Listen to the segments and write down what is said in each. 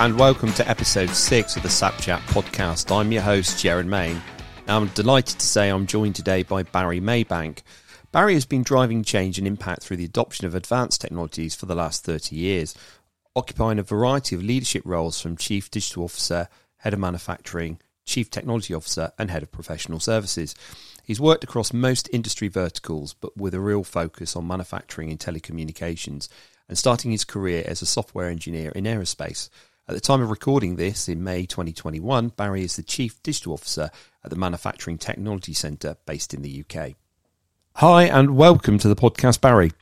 And welcome to episode six of the SAP Chat podcast. I'm your host, Jaron Main. I'm delighted to say I'm joined today by Barry Maybank. Barry has been driving change and impact through the adoption of advanced technologies for the last 30 years, occupying a variety of leadership roles from Chief Digital Officer, Head of Manufacturing, Chief Technology Officer, and Head of Professional Services. He's worked across most industry verticals, but with a real focus on manufacturing and telecommunications, and starting his career as a software engineer in aerospace. At the time of recording this, in May 2021, Barry is the Chief Digital Officer at the Manufacturing Technology Centre based in the UK. Hi, and welcome to the podcast, Barry.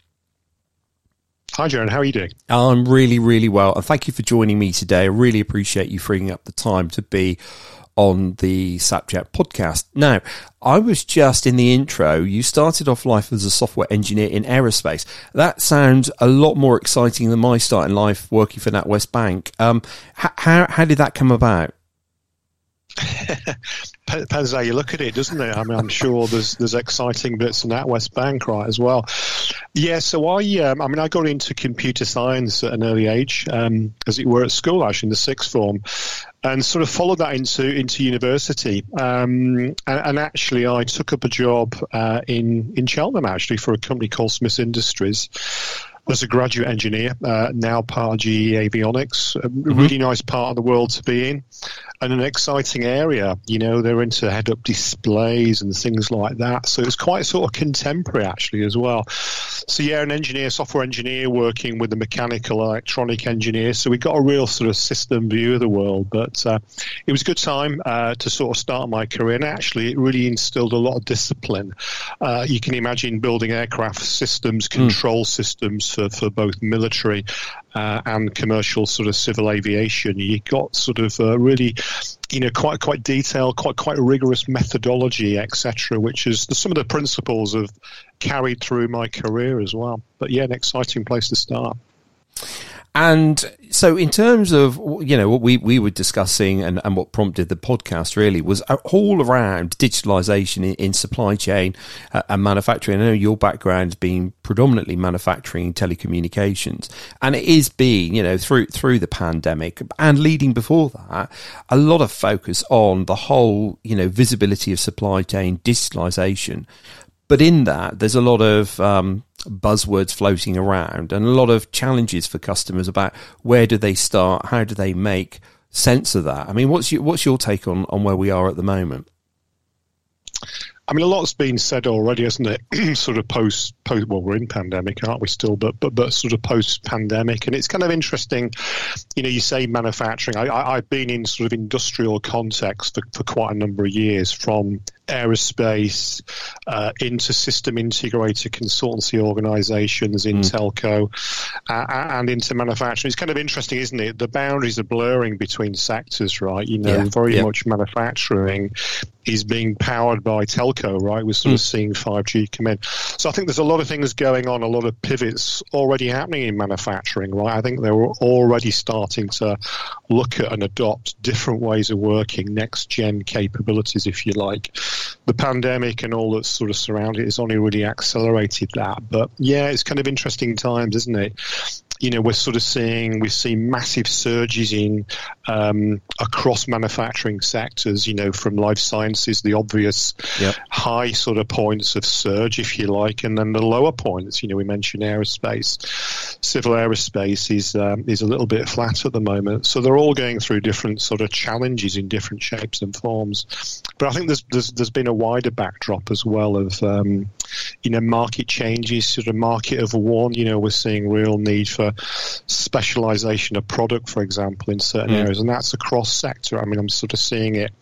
Hi, Jaron. How are you doing? I'm really, really well. And thank you for joining me today. I really appreciate you freeing up the time to be on the SAP Chat podcast. Now, I was just in the intro. You started off life as a software engineer in aerospace. That sounds a lot more exciting than my start in life working for NatWest Bank. Um, how, how did that come about? depends how you look at it, doesn't it? I mean, I'm sure there's there's exciting bits in NatWest Bank, right, as well. Yeah, so I, um, I mean, I got into computer science at an early age, um, as it were, at school actually in the sixth form, and sort of followed that into into university. Um, and, and, actually, I took up a job uh, in in Cheltenham actually for a company called Smith Industries as a graduate engineer, uh, now part of GE Avionics. A mm-hmm. really nice part of the world to be in and an exciting area. You know, they're into head up displays and things like that. So it's quite sort of contemporary actually as well. So yeah, an engineer, software engineer working with a mechanical electronic engineer. So we got a real sort of system view of the world. But uh, it was a good time uh, to sort of start my career. And actually, it really instilled a lot of discipline. Uh, you can imagine building aircraft systems, hmm. control mm. systems for, for both military uh, and commercial sort of civil aviation. You got sort of uh, really, you know, quite quite detailed, quite quite rigorous methodology, etc. Which is some of the principles have carried through my career as well. But yeah, an exciting place to start. And so, in terms of you know what we, we were discussing and, and what prompted the podcast really was all around digitalization in, in supply chain uh, and manufacturing. I know your background's been predominantly manufacturing telecommunications, and it is being you know through through the pandemic and leading before that a lot of focus on the whole you know visibility of supply chain digitalization. But in that, there's a lot of um, buzzwords floating around and a lot of challenges for customers about where do they start, how do they make sense of that. I mean, what's your, what's your take on, on where we are at the moment? I mean, a lot's been said already, hasn't it? sort of post, post. Well, we're in pandemic, aren't we? Still, but but but sort of post pandemic, and it's kind of interesting. You know, you say manufacturing. I, have been in sort of industrial context for, for quite a number of years, from aerospace uh, into system integrator consultancy organizations in mm. telco uh, and into manufacturing. It's kind of interesting, isn't it? The boundaries are blurring between sectors, right? You know, yeah. very yeah. much manufacturing is being powered by telco, right? We're sort mm. of seeing 5G come in. So I think there's a lot of things going on, a lot of pivots already happening in manufacturing, right? I think they're already starting to look at and adopt different ways of working, next gen capabilities, if you like. The pandemic and all that's sort of surrounded it has only really accelerated that. But yeah, it's kind of interesting times, isn't it? you know, we're sort of seeing we've seen massive surges in um, across manufacturing sectors. You know, from life sciences, the obvious yep. high sort of points of surge, if you like, and then the lower points. You know, we mentioned aerospace, civil aerospace is um, is a little bit flat at the moment. So they're all going through different sort of challenges in different shapes and forms. But I think there's there's, there's been a wider backdrop as well of um, you know market changes, sort of market of one. You know, we're seeing real need for specialization of product, for example, in certain mm. areas, and that's across sector. I mean, I'm sort of seeing it.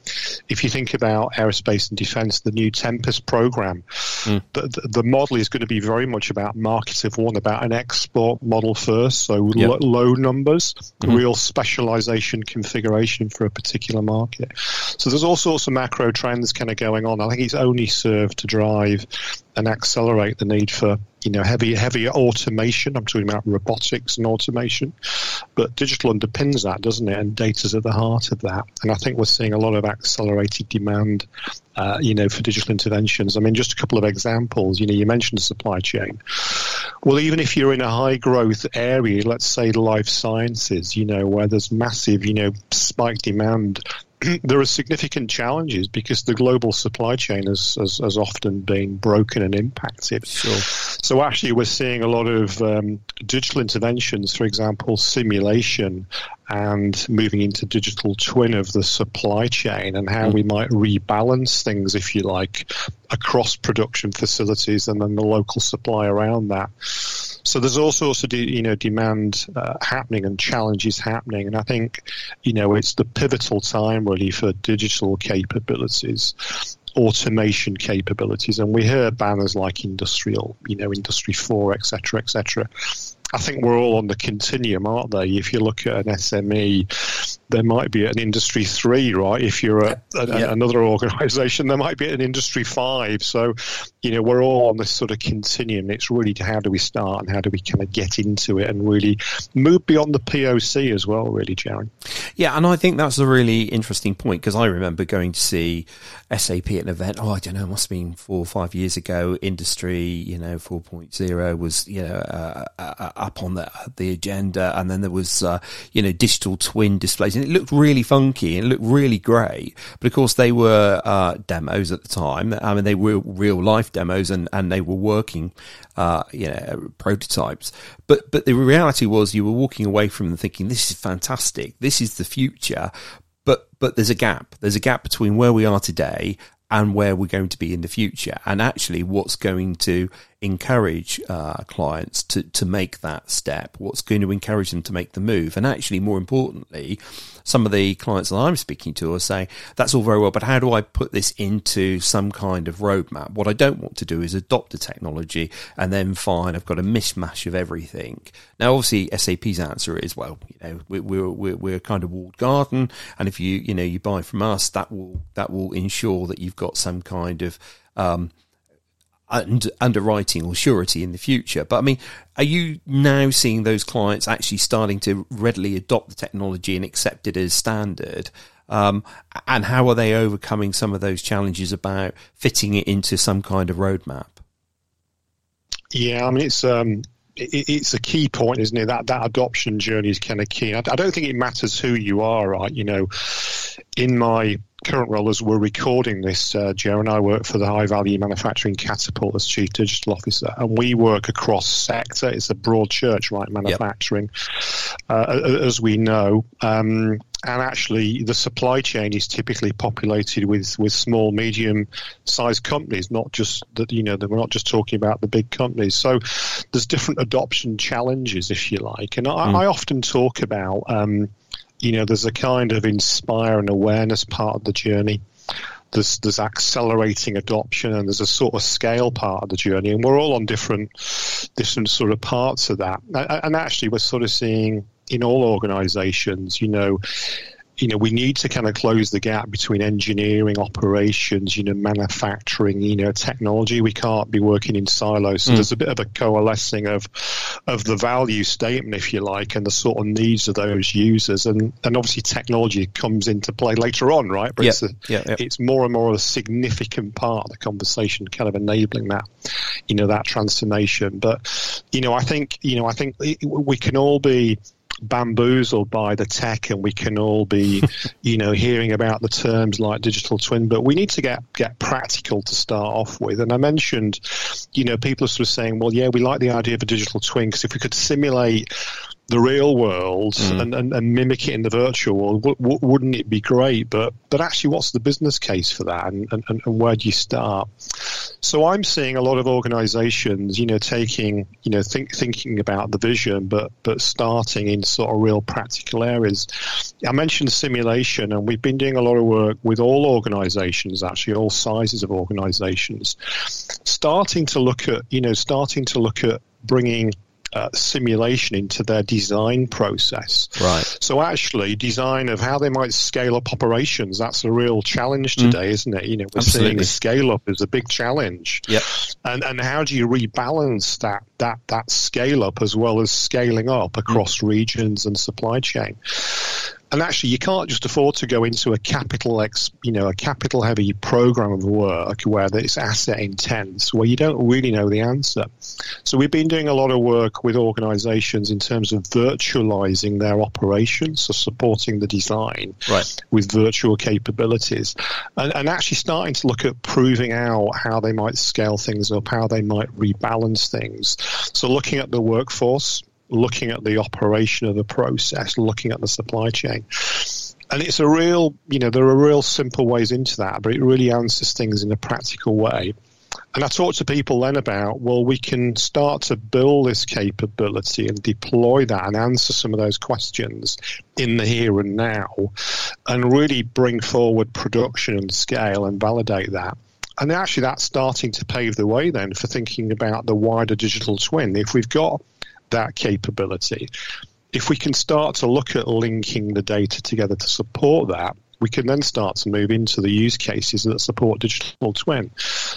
If you think about aerospace and defense, the new Tempest program, mm. the, the, the, model is going to be very much about market of one, about an export model first, so yep. lo- low numbers, mm-hmm. real specialization configuration for a particular market. So there's all sorts of macro trends kind of going on. I think it's only served to drive and accelerate the need for you know heavy heavier automation. I'm talking about robotics and automation, but digital underpins that, doesn't it? And data's at the heart of that. And I think we're seeing a lot of accelerated demand, uh, you know, for digital interventions. I mean, just a couple of examples. You know, you mentioned the supply chain. Well, even if you're in a high growth area, let's say the life sciences, you know, where there's massive, you know, spike demand there are significant challenges because the global supply chain has, has, has often been broken and impacted. Sure. So actually, we're seeing a lot of um, digital interventions, for example, simulation and moving into digital twin of the supply chain and how mm. we might rebalance things, if you like, across production facilities and then the local supply around that. So there's all sorts of you know demand uh, happening and challenges happening, and I think you know it's the pivotal time really for digital capabilities automation capabilities. And we hear banners like industrial, you know, industry four, etc., cetera, et cetera. I think we're all on the continuum, aren't they? If you look at an SME, there might be an industry three, right? If you're a, a, yeah. another organisation, there might be an industry five. So, you know, we're all on this sort of continuum. It's really how do we start and how do we kind of get into it and really move beyond the POC as well, really, Jaron. Yeah, and I think that's a really interesting point because I remember going to see SAP at an event. Oh, I don't know, it must have been four or five years ago. Industry, you know, 4.0 was, you know, uh, uh, up on the the agenda, and then there was, uh, you know, digital twin displays and it looked really funky and it looked really great. But of course, they were uh, demos at the time. I mean, they were real life demos and, and they were working, uh, you know, prototypes. But but the reality was, you were walking away from them thinking, "This is fantastic. This is the future." But but there's a gap. There's a gap between where we are today and where we're going to be in the future, and actually what's going to encourage uh, clients to, to make that step, what's going to encourage them to make the move. And actually, more importantly, some of the clients that I'm speaking to are saying, that's all very well, but how do I put this into some kind of roadmap? What I don't want to do is adopt a technology and then find I've got a mishmash of everything. Now, obviously, SAP's answer is, well, you know, we're, we're, we're kind of walled garden. And if you, you know, you buy from us, that will, that will ensure that you've got some kind of, um, underwriting or surety in the future. But I mean, are you now seeing those clients actually starting to readily adopt the technology and accept it as standard? Um, and how are they overcoming some of those challenges about fitting it into some kind of roadmap? Yeah, I mean, it's um, it, it's a key point, isn't it? That that adoption journey is kind of key. I, I don't think it matters who you are, right? You know, in my current role as we're recording this, uh, Joe and I work for the High Value Manufacturing Catapult as Chief Digital Officer, and we work across sector. It's a broad church, right? Manufacturing, yep. uh, as we know. Um, and actually, the supply chain is typically populated with, with small, medium sized companies, not just that, you know, we're not just talking about the big companies. So there's different adoption challenges, if you like. And I, mm. I often talk about, um, you know, there's a kind of inspire and awareness part of the journey. There's there's accelerating adoption and there's a sort of scale part of the journey, and we're all on different different sort of parts of that. And actually, we're sort of seeing in all organisations, you know, you know, we need to kind of close the gap between engineering, operations, you know, manufacturing, you know, technology. We can't be working in silos. So mm. there's a bit of a coalescing of of the value statement, if you like, and the sort of needs of those users. And and obviously technology comes into play later on, right? But yep. it's, a, yep, yep. it's more and more a significant part of the conversation, kind of enabling that, you know, that transformation. But you know, I think you know, I think we can all be bamboozled by the tech and we can all be you know hearing about the terms like digital twin but we need to get get practical to start off with. And i mentioned you know people are sort of saying well yeah we like the idea of a digital twin because if we could simulate the real world mm. and, and, and, mimic it in the virtual world, w- w- wouldn't it be great? But but actually, what's the business case for that, and, and, and where do you start? So I'm seeing a lot of organisations, you know, taking you know think, thinking about the vision, but but starting in sort of real practical areas. I mentioned simulation, and we've been doing a lot of work with all organisations, actually all sizes of organisations, starting to look at you know starting to look at bringing uh, simulation into their design process. Right. So actually, design of how they might scale up operations, that's a real challenge mm. today, mm. isn't it? You know, we're Absolutely. seeing scale up is a big challenge. Yep. And, and how do you rebalance that, that, that scale up as well as scaling up across mm. regions and supply chain? And actually you can't just afford to go into a capital ex, you know, a capital heavy program of work where it's asset intense, where you don't really know the answer. So we've been doing a lot of work with organizations in terms of virtualizing their operations, so supporting the design right. with virtual capabilities and, and actually starting to look at proving out how they might scale things up, how they might rebalance things. So looking at the workforce, looking at the operation of the process, looking at the supply chain. And it's a real, you know, there are real simple ways into that, but it really answers things in a practical way. And I talk to people then about, well, we can start to build this capability and deploy that and answer some of those questions in the here and now and really bring forward production and scale and validate that. And actually, that's starting to pave the way then for thinking about the wider digital twin. If we've got that capability. If we can start to look at linking the data together to support that, we can then start to move into the use cases that support digital twin.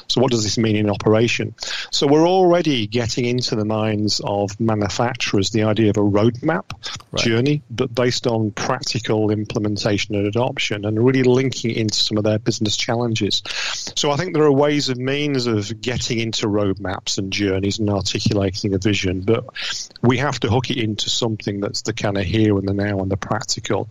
So what does this mean in operation? So we're already getting into the minds of manufacturers the idea of a roadmap right. journey, but based on practical implementation and adoption and really linking into some of their business challenges. So I think there are ways and means of getting into roadmaps and journeys and articulating a vision, but we have to hook it into something that's the kind of here and the now and the practical.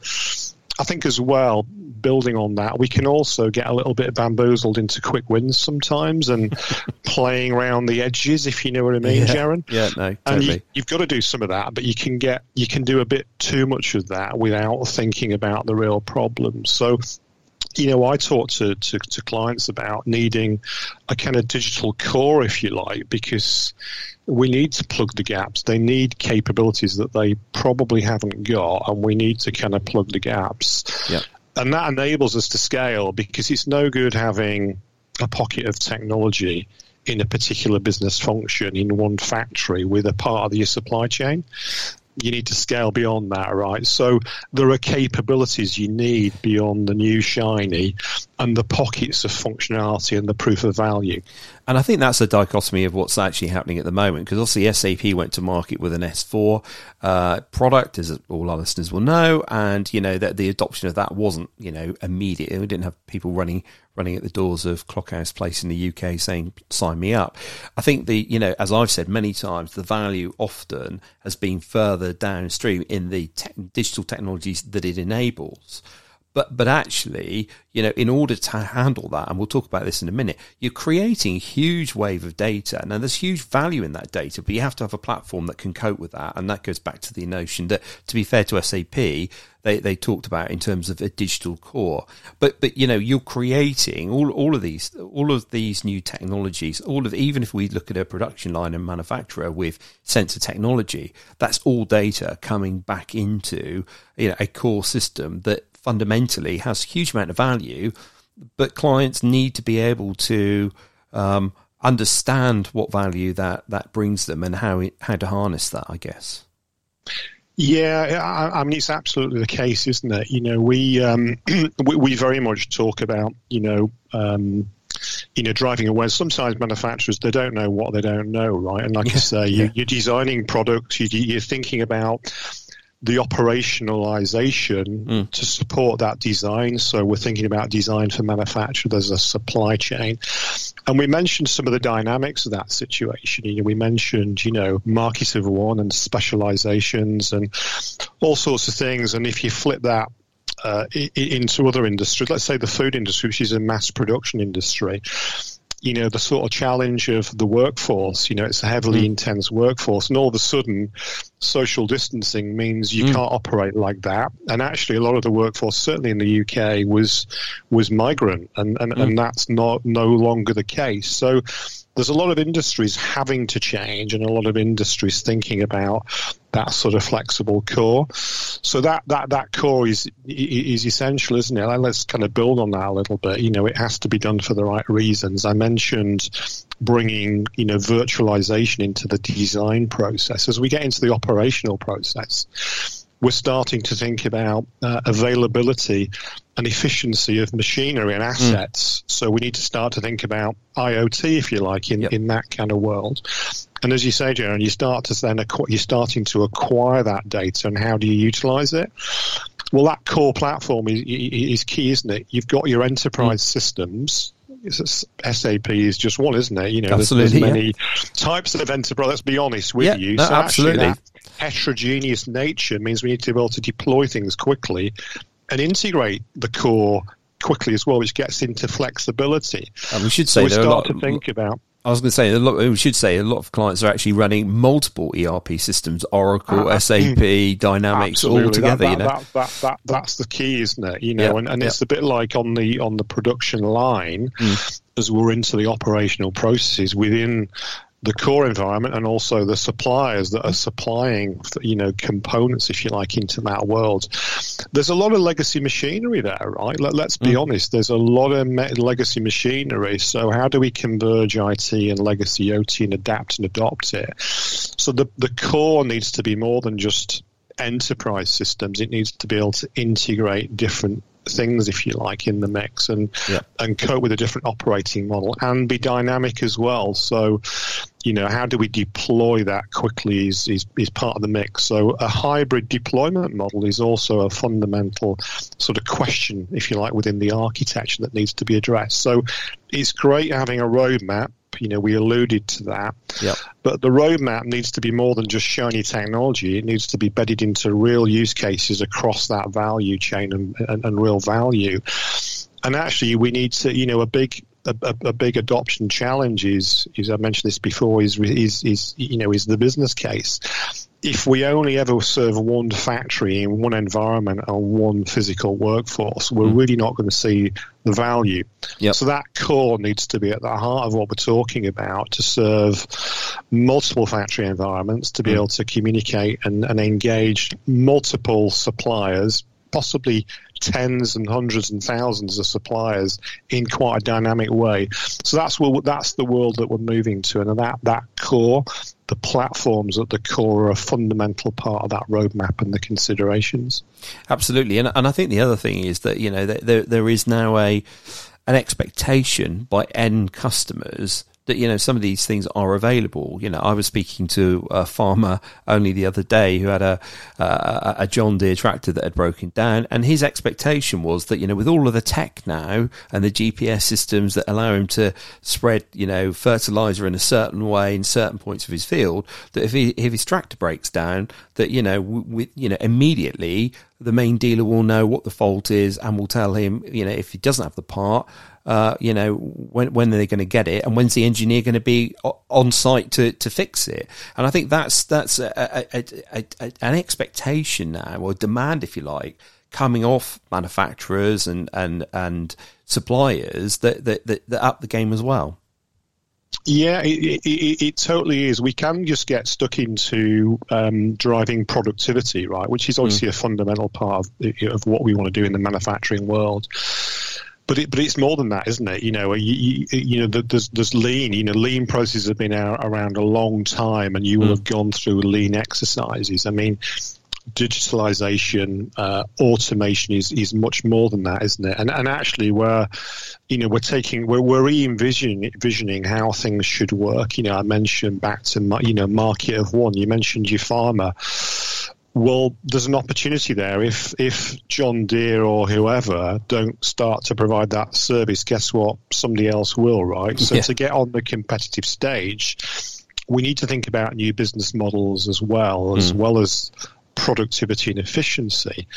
I think as well, building on that, we can also get a little bit bamboozled into quick wins sometimes and playing around the edges, if you know what I mean, yeah. Jaron. Yeah, no, totally. And you, you've got to do some of that, but you can get you can do a bit too much of that without thinking about the real problems. So you know, I talk to, to, to, clients about needing a kind of digital core, if you like, because we need to plug the gaps. They need capabilities that they probably haven't got, and we need to kind of plug the gaps. Yeah. And that enables us to scale because it's no good having a pocket of technology in a particular business function in one factory with a part of your supply chain you need to scale beyond that, right? So there are capabilities you need beyond the new shiny and the pockets of functionality and the proof of value. And I think that's a dichotomy of what's actually happening at the moment because obviously SAP went to market with an S4 uh, product, as all our listeners will know, and you know that the adoption of that wasn't you know immediate. We didn't have people running running at the doors of Clockhouse Place in the UK saying sign me up. I think the you know as I've said many times, the value often has been further downstream in the te- digital technologies that it enables. But but actually, you know, in order to handle that, and we'll talk about this in a minute, you're creating a huge wave of data. Now there's huge value in that data, but you have to have a platform that can cope with that. And that goes back to the notion that, to be fair to SAP, they, they talked about in terms of a digital core. But but you know, you're creating all all of these all of these new technologies, all of even if we look at a production line and manufacturer with sensor technology, that's all data coming back into you know a core system that fundamentally has a huge amount of value, but clients need to be able to um, understand what value that, that brings them and how it, how to harness that. I guess. Yeah, I, I, mean it's absolutely the case, isn't it? You know, we um, we, we, very much talk about you know. Um, you know, driving awareness. Sometimes manufacturers they don't know what they don't know, right? And like yeah, I say, you, are designing products, you, you're thinking about the operationalization mm. to support that design. So we're thinking about design for manufacture. There's a supply chain. And we mentioned some of the dynamics of that situation. You know, we mentioned, you know, market of one and specializations and all sorts of things. And if you flip that uh, into other industries, let's say the food industry, which is a mass production industry, you know, the sort of challenge of the workforce. You know, it's a heavily mm. intense workforce, and all of a sudden, social distancing means you mm. can't operate like that. And actually, a lot of the workforce, certainly in the UK, was was migrant, and and, mm. and that's not no longer the case. So there's a lot of industries having to change and a lot of industries thinking about that sort of flexible core. So that, that, that core is, is essential, isn't it? Let's kind of build on that a little bit. You know, it has to be done for the right reasons. I mentioned bringing, you know, virtualization into the design process. As we get into the operational process, we're starting to think about uh, availability and efficiency of machinery and hmm. assets. Mm. So we need to start to think about IoT, if you like, in, yep. in that kind of world. And as you say, Jaron, you start to then you're starting to acquire that data, and how do you utilize it? Well, that core platform is, is key, isn't it? You've got your enterprise mm. systems. SAP is just one, isn't it? You know, absolutely, there's, there's many yeah. types of enterprise. Let's be honest with yeah, you. No, so absolutely. heterogeneous nature means we need to be able to deploy things quickly and integrate the core quickly as well, which gets into flexibility. And we should say so we start a lot to think about. I was going to say, a lot, we should say a lot of clients are actually running multiple ERP systems, Oracle, uh, SAP, mm. Dynamics, absolutely. all together. That, you know? that, that, that, that's the key, isn't it? You know, and, and it's a bit like on the on the production line, mm. as we're into the operational processes within the core environment and also the suppliers that are supplying, you know, components, if you like, into that world. There's a lot of legacy machinery there, right? Let, us be mm. honest. There's a lot of legacy machinery. So how do we converge IT and legacy OT and adapt and adopt it? So the the core needs to be more than just enterprise systems. It needs to be able to integrate different things, if you like, in the mix and yeah. and cope with a different operating model and be dynamic as well. So, you know, how do we deploy that quickly is, is, is part of the mix. So a hybrid deployment model is also a fundamental sort of question, if you like, within the architecture that needs to be addressed. So it's great having a roadmap you know, we alluded to that. Yep. But the roadmap needs to be more than just shiny technology. It needs to be bedded into real use cases across that value chain and, and, and real value. And actually, we need to, you know, a big a, a, big adoption challenge is, is I mentioned this before, is, is, is you know, is the business case if we only ever serve one factory in one environment and one physical workforce, we're mm. really not going to see the value. Yep. So that core needs to be at the heart of what we're talking about to serve multiple factory environments, to be mm. able to communicate and, and engage multiple suppliers, possibly tens and hundreds and thousands of suppliers in quite a dynamic way. So that's what, that's the world that we're moving to, and that that core, the platforms at the core, are a fundamental part of that roadmap and the considerations. Absolutely, and and I think the other thing is that you know there there is now a an expectation by end customers that you know some of these things are available. You know, I was speaking to a farmer only the other day who had a a, John Deere tractor that had broken down, and his expectation was that you know with all of the tech now and the GPS systems that allow him to spread you know fertilizer in a certain way in certain points of his field, that if he, if his tractor breaks down, that you know with you know immediately the main dealer will know what the fault is and will tell him you know if he doesn't have the part uh, you know, when when are they going to get it, and when's the engineer going to be on site to, to fix it? And I think that's that's a, a, a, an expectation now, or demand, if you like, coming off manufacturers and and and suppliers that that, that, that up the game as well. Yeah, it, it, it, totally is. We can just get stuck into um, driving productivity, right? Which is obviously mm. a fundamental part of, of what we want to do in the manufacturing world but it, but it's more than that, isn't it? You know, you, you, you, know, there's there's lean. You know, lean processes have been around a long time, and you will mm. have gone through lean exercises. I mean, digitalization, uh, automation is is much more than that, isn't it? And and actually, we're you know we're taking we're we're re-envisioning envisioning how things should work. You know, I mentioned back to you know market of one. You mentioned your farmer well, there's an opportunity there. If if John Deere or whoever don't start to provide that service, guess what? Somebody else will, right? So yeah. to get on the competitive stage, we need to think about new business models as well, as mm. well as productivity and efficiency.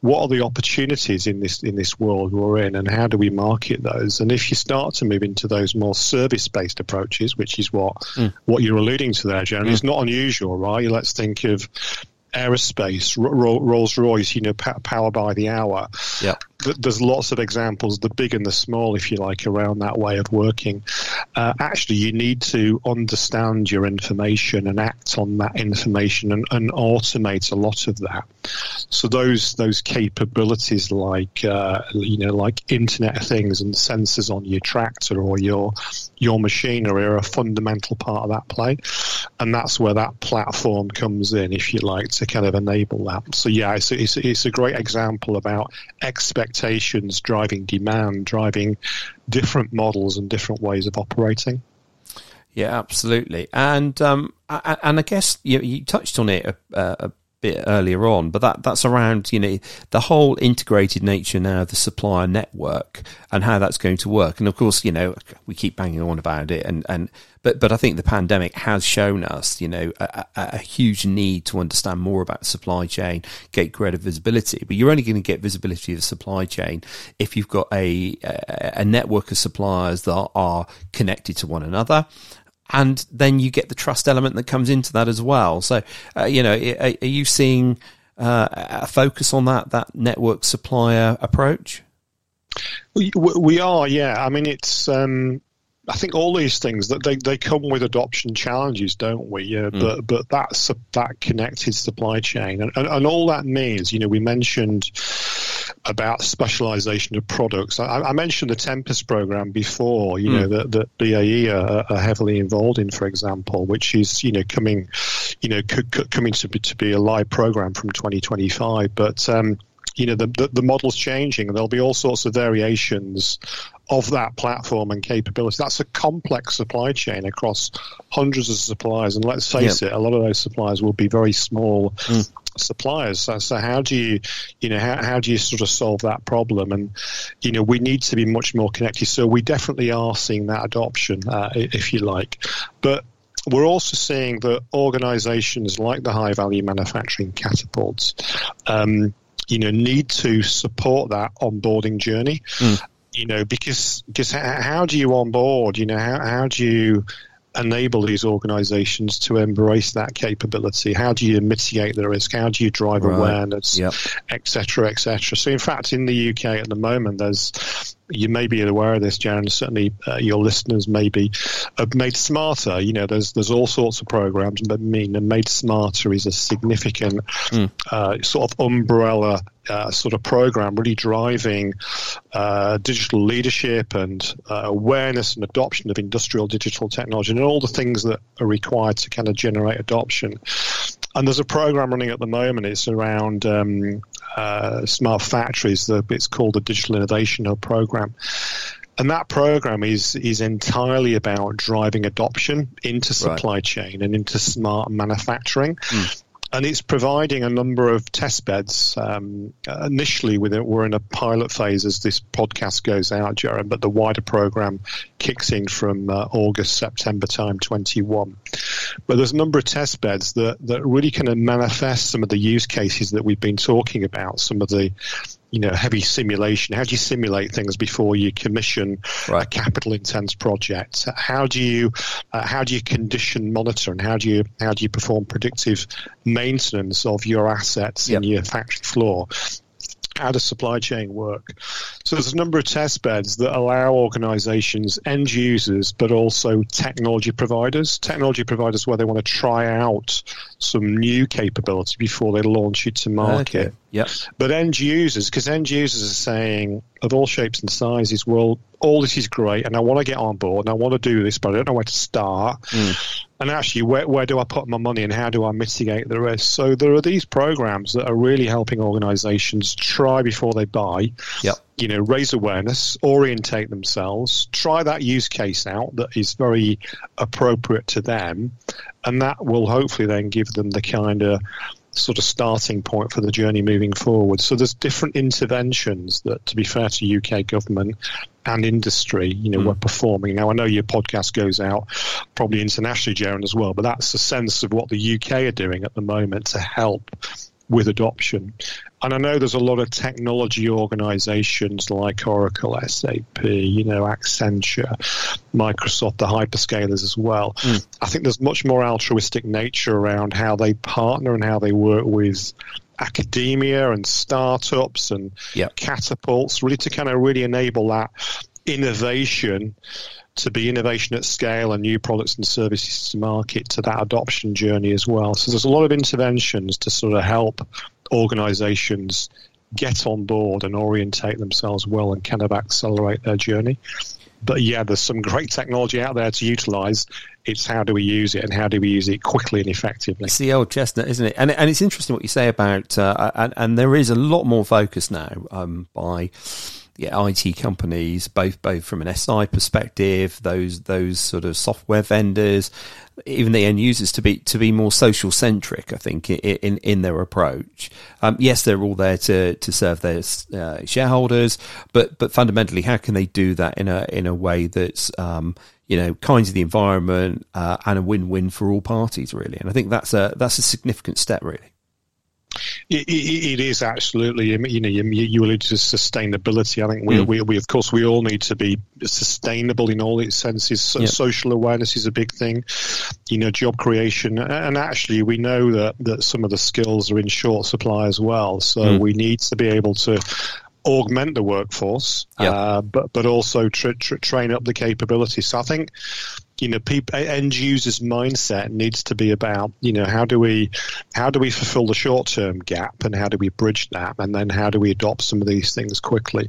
What are the opportunities in this in this world we're in, and how do we market those? And if you start to move into those more service based approaches, which is what mm. what you're alluding to there, Jeremy, mm. it's not unusual, right? Let's think of aerospace, Rolls Royce, you know, power by the hour. Yeah there's lots of examples, the big and the small, if you like, around that way of working. Uh, actually, you need to understand your information and act on that information and, and automate a lot of that. So those those capabilities, like uh, you know, like Internet of Things and sensors on your tractor or your your machinery, are a fundamental part of that play, and that's where that platform comes in, if you like, to kind of enable that. So yeah, it's it's, it's a great example about expect expectations driving demand, driving different models and different ways of operating. Yeah, absolutely. And um, and I guess you, you touched on it a, a, bit earlier on, but that that's around you know the whole integrated nature now of the supplier network and how that's going to work. And of course, you know we keep banging on about it, and and but but I think the pandemic has shown us you know a, a, a huge need to understand more about supply chain, get greater visibility. But you're only going to get visibility of the supply chain if you've got a a network of suppliers that are connected to one another and then you get the trust element that comes into that as well. So, uh, you know, are, are you seeing uh, a focus on that that network supplier approach? We, we are, yeah. I mean, it's um, I think all these things that they, they come with adoption challenges, don't we? Yeah, mm. but but that's that connected supply chain, and, and, and all that means, you know, we mentioned about specialization of products. I, I mentioned the Tempest program before, you mm. know, that, that BAE are, are, heavily involved in, for example, which is you know coming, you know, c- c- coming to be to be a live program from 2025, but. Um, you know the, the, the model's changing and there'll be all sorts of variations of that platform and capability. That's a complex supply chain across hundreds of suppliers, and let's face yep. it, a lot of those suppliers will be very small mm. suppliers. So, so, how do you, you know, how, how do you sort of solve that problem? And you know, we need to be much more connected. So we definitely are seeing that adoption, uh, if you like, but we're also seeing that organizations like the high value manufacturing catapults um, you know, need to support that onboarding journey. Mm. You know, because because how do you onboard? You know, how how do you enable these organizations to embrace that capability? How do you mitigate the risk? How do you drive right. awareness, etc., yep. etc.? Et so, in fact, in the UK at the moment, there's you may be aware of this, Jan. Certainly, uh, your listeners may be uh, made smarter. You know, there's there's all sorts of programs, but mean, made smarter is a significant mm. uh, sort of umbrella uh, sort of program, really driving uh, digital leadership and uh, awareness and adoption of industrial digital technology and all the things that are required to kind of generate adoption. And there's a program running at the moment. It's around um, uh, smart factories. It's called the Digital Innovation Hub program. And that program is is entirely about driving adoption into supply right. chain and into smart manufacturing. Mm and it's providing a number of test beds. Um, initially, it, we're in a pilot phase as this podcast goes out, Jaron, but the wider program kicks in from uh, August, September time 21. But there's a number of test beds that, that really kind of manifest some of the use cases that we've been talking about, some of the you know, heavy simulation. How do you simulate things before you commission right. a capital intense project? How do you uh, how do you condition monitor and how do you how do you perform predictive maintenance of your assets yep. in your factory floor? how does supply chain work? So there's a number of test beds that allow organizations, end users, but also technology providers, technology providers where they want to try out some new capability before they launch it to market. Okay. Yep. But end users, because end users are saying of all shapes and sizes, well, all this is great and I want to get on board and I want to do this, but I don't know where to start. Mm. And actually, where, where do I put my money and how do I mitigate the risk? So there are these programs that are really helping organizations try before they buy. Yep. You know, raise awareness, orientate themselves, try that use case out that is very appropriate to them, and that will hopefully then give them the kind of sort of starting point for the journey moving forward. So there's different interventions that, to be fair to UK government and industry, you know, mm. we're performing. Now I know your podcast goes out probably internationally, Jaron, as well, but that's the sense of what the UK are doing at the moment to help with adoption. And I know there's a lot of technology organizations like Oracle, SAP, you know, Accenture, Microsoft, the hyperscalers as well. Mm. I think there's much more altruistic nature around how they partner and how they work with academia and startups and yep. catapults, really to kind of really enable that innovation to be innovation at scale and new products and services to market to that adoption journey as well. So there's a lot of interventions to sort of help organizations get on board and orientate themselves well and kind of accelerate their journey. But yeah, there's some great technology out there to utilize. It's how do we use it and how do we use it quickly and effectively. It's the old chestnut, isn't it? And and it's interesting what you say about uh, and, and there is a lot more focus now um, by yeah, IT companies, both both from an SI perspective, those those sort of software vendors, even the end users, to be to be more social centric. I think in in, their approach. Um, yes, they're all there to to serve their uh, shareholders, but but fundamentally, how can they do that in a in a way that's um, you know kind to the environment uh, and a win win for all parties, really? And I think that's a that's a significant step, really. It, it, it is absolutely. You know, you, you alluded to sustainability. I think we, mm. we, we, of course, we all need to be sustainable in all its senses. So yep. Social awareness is a big thing. You know, job creation, and actually, we know that that some of the skills are in short supply as well. So mm. we need to be able to augment the workforce, yep. uh, but but also tra- tra- train up the capability. So I think you know, end users' mindset needs to be about, you know, how do we, how do we fulfill the short term gap, and how do we bridge that, and then how do we adopt some of these things quickly?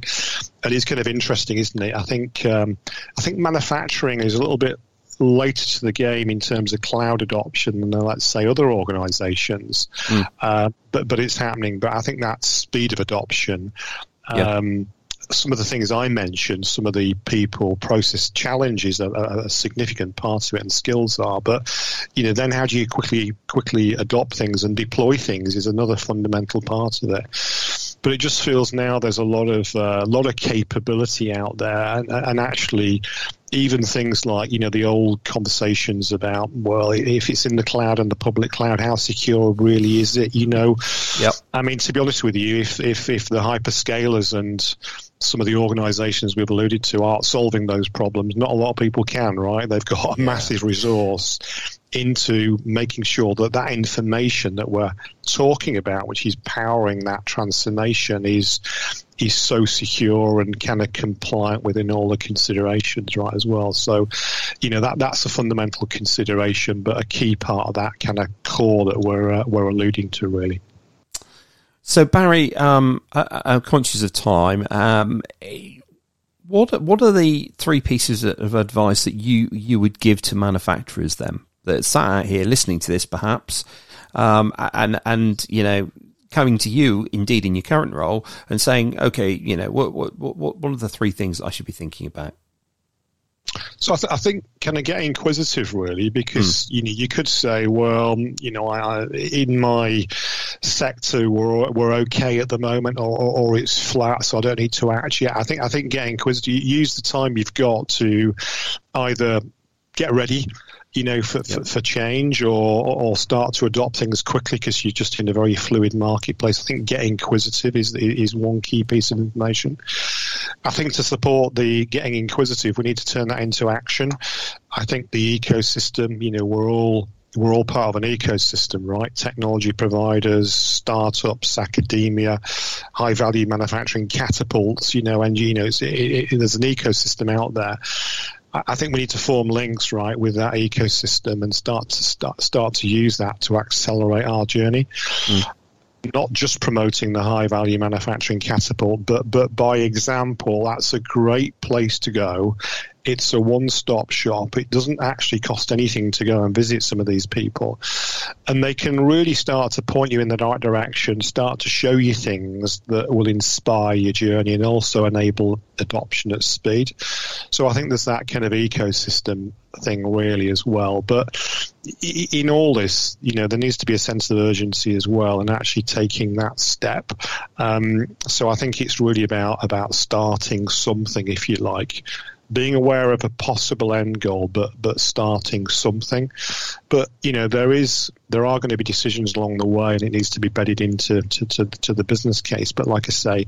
And it's kind of interesting, isn't it? I think, um, I think manufacturing is a little bit later to the game in terms of cloud adoption than let's say other organisations, mm. uh, but but it's happening. But I think that speed of adoption. Um, some of the things I mentioned, some of the people process challenges are, are, a significant part of it, and skills are. But you know, then how do you quickly quickly adopt things and deploy things is another fundamental part of it. But it just feels now there's a lot of a uh, lot of capability out there, and, and actually even things like you know the old conversations about well if it's in the cloud and the public cloud how secure really is it you know? Yep. i mean to be honest with you if if if the hyperscalers and some of the organizations we've alluded to aren't solving those problems not a lot of people can right? They've got a massive resource into making sure that that information that we're talking about, which is powering that transformation, is is so secure and kind of compliant within all the considerations, right? As well. So, you know that that's a fundamental consideration, but a key part of that kind of core that we're uh, we're alluding to, really. So Barry, um, I, am conscious of time. Um, what what are the three pieces of advice that you you would give to manufacturers then? That sat out here listening to this, perhaps, um, and and you know coming to you indeed in your current role and saying, okay, you know, what what what what are the three things I should be thinking about? So I, th- I, think kind of get inquisitive really because mm. you know you could say well you know I, I, in my sector we're we're okay at the moment or, or, or, it's flat so I don't need to act yet. I think I think get inquisitive. Use the time you've got to either get ready you know, for, for, for, change or, or start to adopt things quickly because you're just in a very fluid marketplace. I think getting inquisitive is, is one key piece of information. I think to support the getting inquisitive, we need to turn that into action. I think the ecosystem, you know, we're all we're all part of an ecosystem, right? Technology providers, startups, academia, high value manufacturing catapults, you know, and you know, it, it, there's an ecosystem out there. I think we need to form links, right, with that ecosystem and start to start start to use that to accelerate our journey. Mm. Not just promoting the high value manufacturing catapult, but but by example, that's a great place to go it's a one-stop shop. It doesn't actually cost anything to go and visit some of these people, and they can really start to point you in the right direction, start to show you things that will inspire your journey and also enable adoption at speed. So I think there's that kind of ecosystem thing really as well. But in all this, you know, there needs to be a sense of urgency as well, and actually taking that step. Um, so I think it's really about about starting something, if you like being aware of a possible end goal, but but starting something. But you know, there is there are going to be decisions along the way, and it needs to be bedded into to, to, to the business case. But like I say,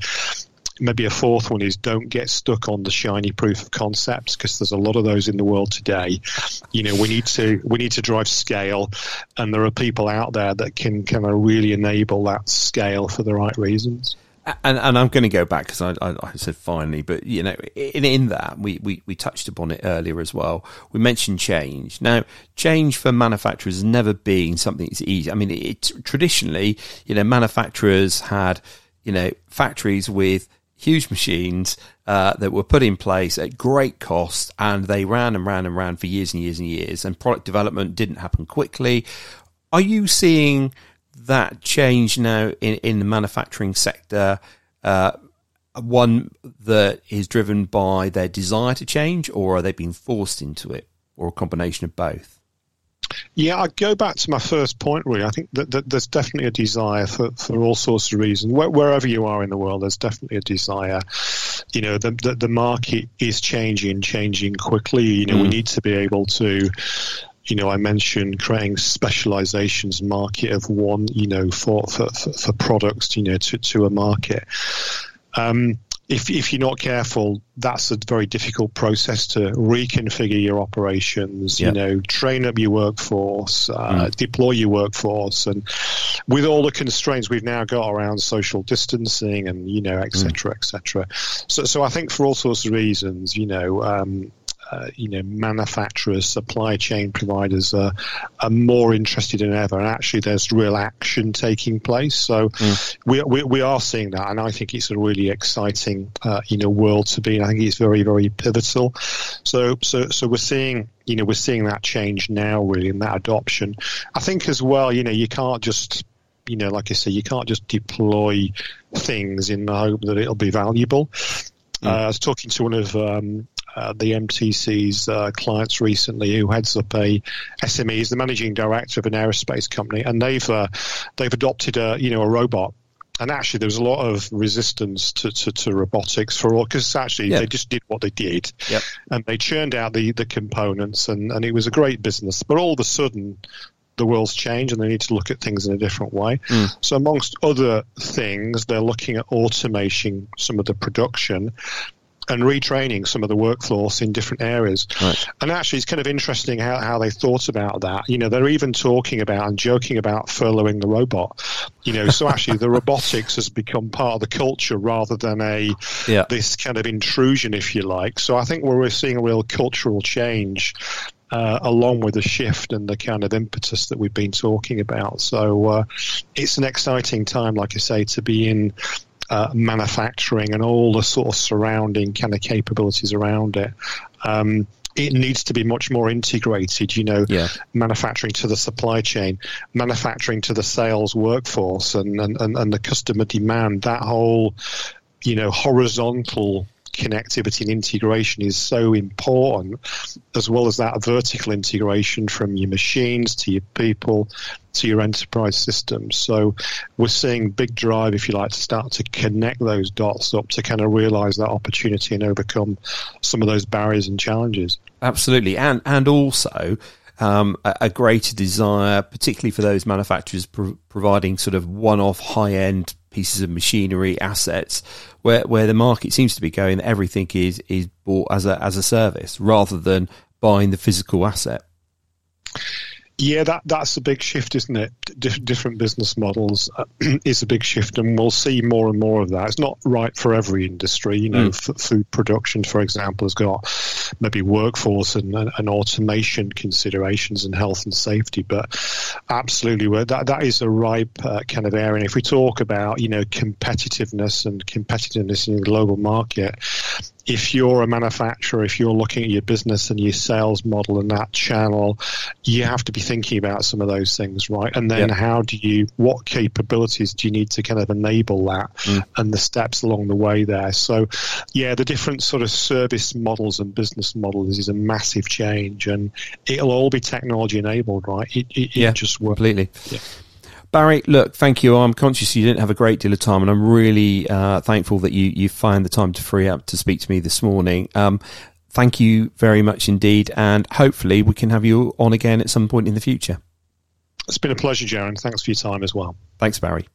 maybe a fourth one is don't get stuck on the shiny proof of concepts because there's a lot of those in the world today. You know, we need to we need to drive scale, and there are people out there that can kind of really enable that scale for the right reasons. And, and I'm going to go back because I, I, I, said finally, but you know, in, in that we, we, we touched upon it earlier as well. We mentioned change. Now, change for manufacturers has never been something that's easy. I mean, it, traditionally, you know, manufacturers had, you know, factories with huge machines uh, that were put in place at great cost, and they ran and ran and ran for years and years and years, and product development didn't happen quickly. Are you seeing? That change now in, in the manufacturing sector uh, one that is driven by their desire to change, or are they being forced into it, or a combination of both? Yeah, I go back to my first point. Really, I think that, that there's definitely a desire for, for all sorts of reasons. Where, wherever you are in the world, there's definitely a desire. You know, the the, the market is changing, changing quickly. You know, mm. we need to be able to you know, I mentioned creating specializations market of one, you know, for, for, for products, you know, to, to a market. Um, if, if you're not careful, that's a very difficult process to reconfigure your operations, yep. you know, train up your workforce, uh, mm. deploy your workforce. And with all the constraints we've now got around social distancing and, you know, et cetera, mm. et cetera. So, so I think for all sorts of reasons, you know, um, uh, you know, manufacturers, supply chain providers are, are more interested than ever. And actually, there's real action taking place. So mm. we, we, we are seeing that, and I think it's a really exciting, uh, you know, world to be. in. I think it's very very pivotal. So so so we're seeing you know we're seeing that change now really in that adoption. I think as well, you know, you can't just you know, like I say, you can't just deploy things in the hope that it'll be valuable. Mm. Uh, I was talking to one of um, uh, the MTC's uh, clients recently, who heads up a SME, is the managing director of an aerospace company, and they've uh, they've adopted a you know a robot. And actually, there was a lot of resistance to, to, to robotics for all because actually yep. they just did what they did, yep. and they churned out the, the components, and, and it was a great business. But all of a sudden, the world's changed and they need to look at things in a different way. Mm. So, amongst other things, they're looking at automating some of the production and retraining some of the workforce in different areas. Right. And actually, it's kind of interesting how, how they thought about that. You know, they're even talking about and joking about furloughing the robot. You know, so actually, the robotics has become part of the culture rather than a yeah. this kind of intrusion, if you like. So I think we're seeing a real cultural change uh, along with the shift and the kind of impetus that we've been talking about. So uh, it's an exciting time, like I say, to be in uh, manufacturing and all the sort of surrounding kind of capabilities around it. Um, it needs to be much more integrated, you know, yeah. manufacturing to the supply chain, manufacturing to the sales workforce and, and, and, and the customer demand, that whole, you know, horizontal connectivity and integration is so important, as well as that vertical integration from your machines to your people to your enterprise systems. So we're seeing big drive, if you like, to start to connect those dots up to kind of realize that opportunity and overcome some of those barriers and challenges. Absolutely, and and also. Um, a, a, greater desire, particularly for those manufacturers pro- providing sort of one-off high-end pieces of machinery, assets, where where the market seems to be going. Everything is is bought as a as a service rather than buying the physical asset. Yeah, that that's a big shift, isn't it? Dif- different business models uh, is a big shift, and we'll see more and more of that. It's not right for every industry. You know, mm. f- food production, for example, has got maybe workforce and, and, and, automation considerations and health and safety, but absolutely, that that is a ripe uh, kind of area. And if we talk about you know competitiveness and competitiveness in the global market, if you're a manufacturer, if you're looking at your business and your sales model and that channel, you have to be thinking about some of those things, right? And then how do you, what capabilities do you need to kind of enable that mm. and the steps along the way there? So, yeah, the different sort of service models and business models is a massive change and it'll all be technology enabled, right? It, it, yeah, it just works. Completely. Yeah. Barry, look, thank you. I'm conscious you didn't have a great deal of time, and I'm really uh, thankful that you you find the time to free up to speak to me this morning. Um, thank you very much indeed, and hopefully we can have you on again at some point in the future. It's been a pleasure, Jaron. Thanks for your time as well. Thanks, Barry.